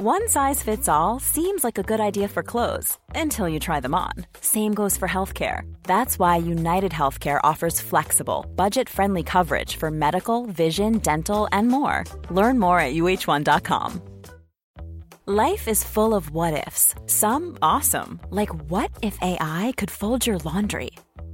One size fits all seems like a good idea for clothes until you try them on. Same goes for healthcare. That's why United Healthcare offers flexible, budget friendly coverage for medical, vision, dental, and more. Learn more at uh1.com. Life is full of what ifs, some awesome, like what if AI could fold your laundry?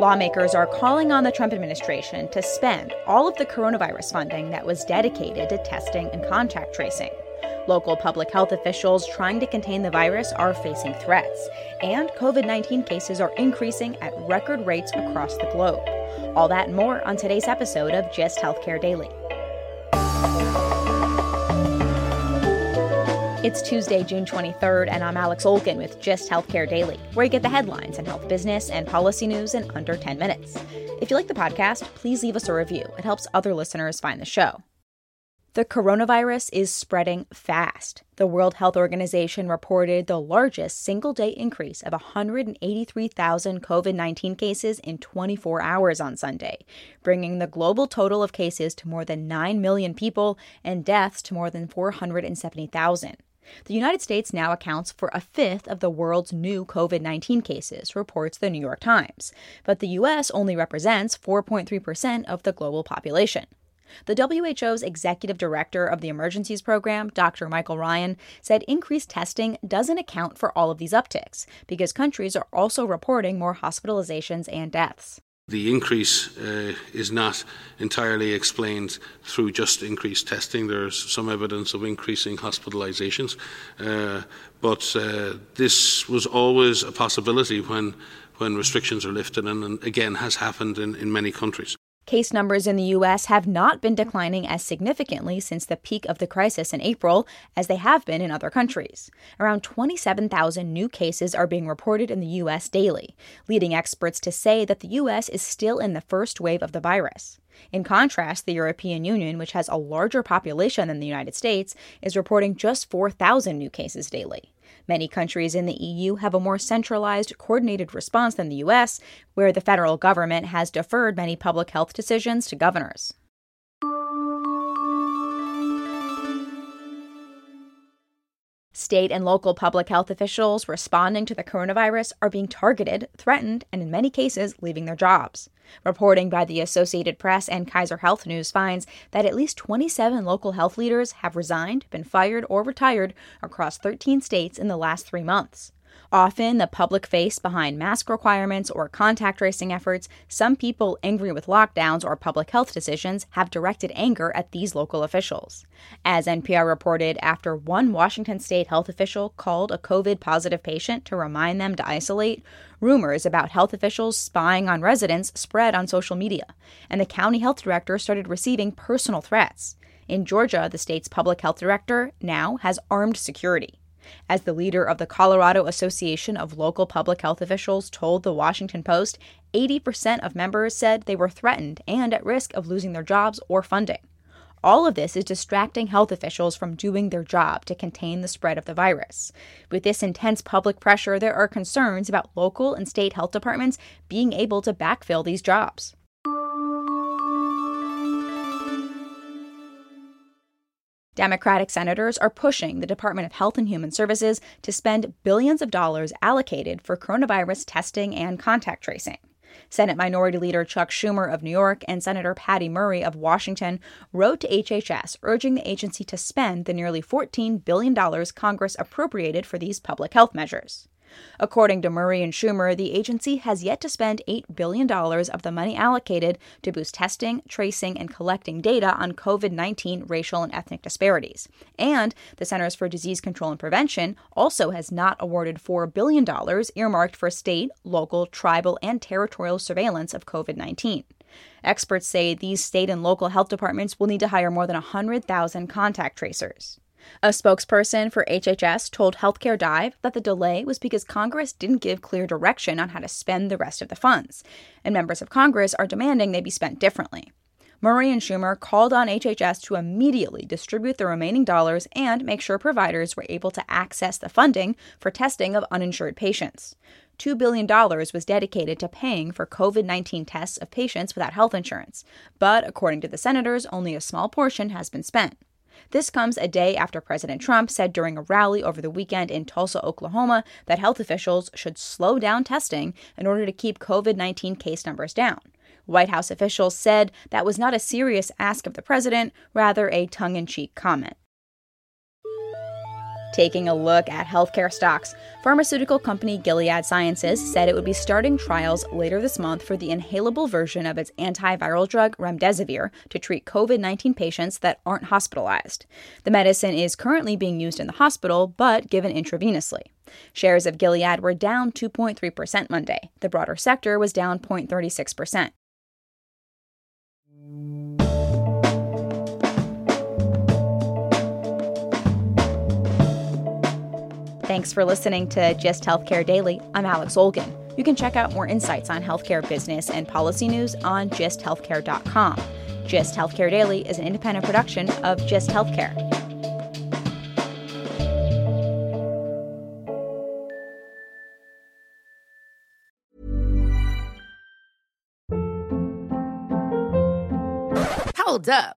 Lawmakers are calling on the Trump administration to spend all of the coronavirus funding that was dedicated to testing and contact tracing. Local public health officials trying to contain the virus are facing threats, and COVID 19 cases are increasing at record rates across the globe. All that and more on today's episode of Gist Healthcare Daily. It's Tuesday, June 23rd, and I'm Alex Olgin with Gist Healthcare Daily, where you get the headlines and health business and policy news in under 10 minutes. If you like the podcast, please leave us a review. It helps other listeners find the show. The coronavirus is spreading fast. The World Health Organization reported the largest single day increase of 183,000 COVID 19 cases in 24 hours on Sunday, bringing the global total of cases to more than 9 million people and deaths to more than 470,000. The United States now accounts for a fifth of the world's new COVID 19 cases, reports the New York Times, but the U.S. only represents 4.3% of the global population. The WHO's executive director of the emergencies program, Dr. Michael Ryan, said increased testing doesn't account for all of these upticks because countries are also reporting more hospitalizations and deaths. The increase uh, is not entirely explained through just increased testing. There's some evidence of increasing hospitalizations, uh, but uh, this was always a possibility when restrictions are lifted, and, again has happened in many countries. Case numbers in the U.S. have not been declining as significantly since the peak of the crisis in April as they have been in other countries. Around 27,000 new cases are being reported in the U.S. daily, leading experts to say that the U.S. is still in the first wave of the virus. In contrast, the European Union, which has a larger population than the United States, is reporting just 4,000 new cases daily. Many countries in the EU have a more centralized, coordinated response than the US, where the federal government has deferred many public health decisions to governors. State and local public health officials responding to the coronavirus are being targeted, threatened, and in many cases, leaving their jobs. Reporting by the Associated Press and Kaiser Health News finds that at least 27 local health leaders have resigned, been fired, or retired across 13 states in the last three months. Often the public face behind mask requirements or contact tracing efforts, some people angry with lockdowns or public health decisions have directed anger at these local officials. As NPR reported, after one Washington state health official called a COVID positive patient to remind them to isolate, rumors about health officials spying on residents spread on social media, and the county health director started receiving personal threats. In Georgia, the state's public health director now has armed security. As the leader of the Colorado Association of Local Public Health Officials told the Washington Post, 80% of members said they were threatened and at risk of losing their jobs or funding. All of this is distracting health officials from doing their job to contain the spread of the virus. With this intense public pressure, there are concerns about local and state health departments being able to backfill these jobs. Democratic senators are pushing the Department of Health and Human Services to spend billions of dollars allocated for coronavirus testing and contact tracing. Senate Minority Leader Chuck Schumer of New York and Senator Patty Murray of Washington wrote to HHS urging the agency to spend the nearly $14 billion Congress appropriated for these public health measures. According to Murray and Schumer, the agency has yet to spend $8 billion of the money allocated to boost testing, tracing, and collecting data on COVID 19 racial and ethnic disparities. And the Centers for Disease Control and Prevention also has not awarded $4 billion earmarked for state, local, tribal, and territorial surveillance of COVID 19. Experts say these state and local health departments will need to hire more than 100,000 contact tracers. A spokesperson for HHS told Healthcare Dive that the delay was because Congress didn't give clear direction on how to spend the rest of the funds, and members of Congress are demanding they be spent differently. Murray and Schumer called on HHS to immediately distribute the remaining dollars and make sure providers were able to access the funding for testing of uninsured patients. $2 billion was dedicated to paying for COVID 19 tests of patients without health insurance, but according to the senators, only a small portion has been spent. This comes a day after President Trump said during a rally over the weekend in Tulsa, Oklahoma, that health officials should slow down testing in order to keep COVID 19 case numbers down. White House officials said that was not a serious ask of the president, rather a tongue in cheek comment. Taking a look at healthcare stocks, pharmaceutical company Gilead Sciences said it would be starting trials later this month for the inhalable version of its antiviral drug remdesivir to treat COVID 19 patients that aren't hospitalized. The medicine is currently being used in the hospital, but given intravenously. Shares of Gilead were down 2.3% Monday. The broader sector was down 0.36%. Thanks for listening to Gist Healthcare Daily. I'm Alex Olgin. You can check out more insights on healthcare business and policy news on gisthealthcare.com. Gist Healthcare Daily is an independent production of Gist Healthcare. Hold up.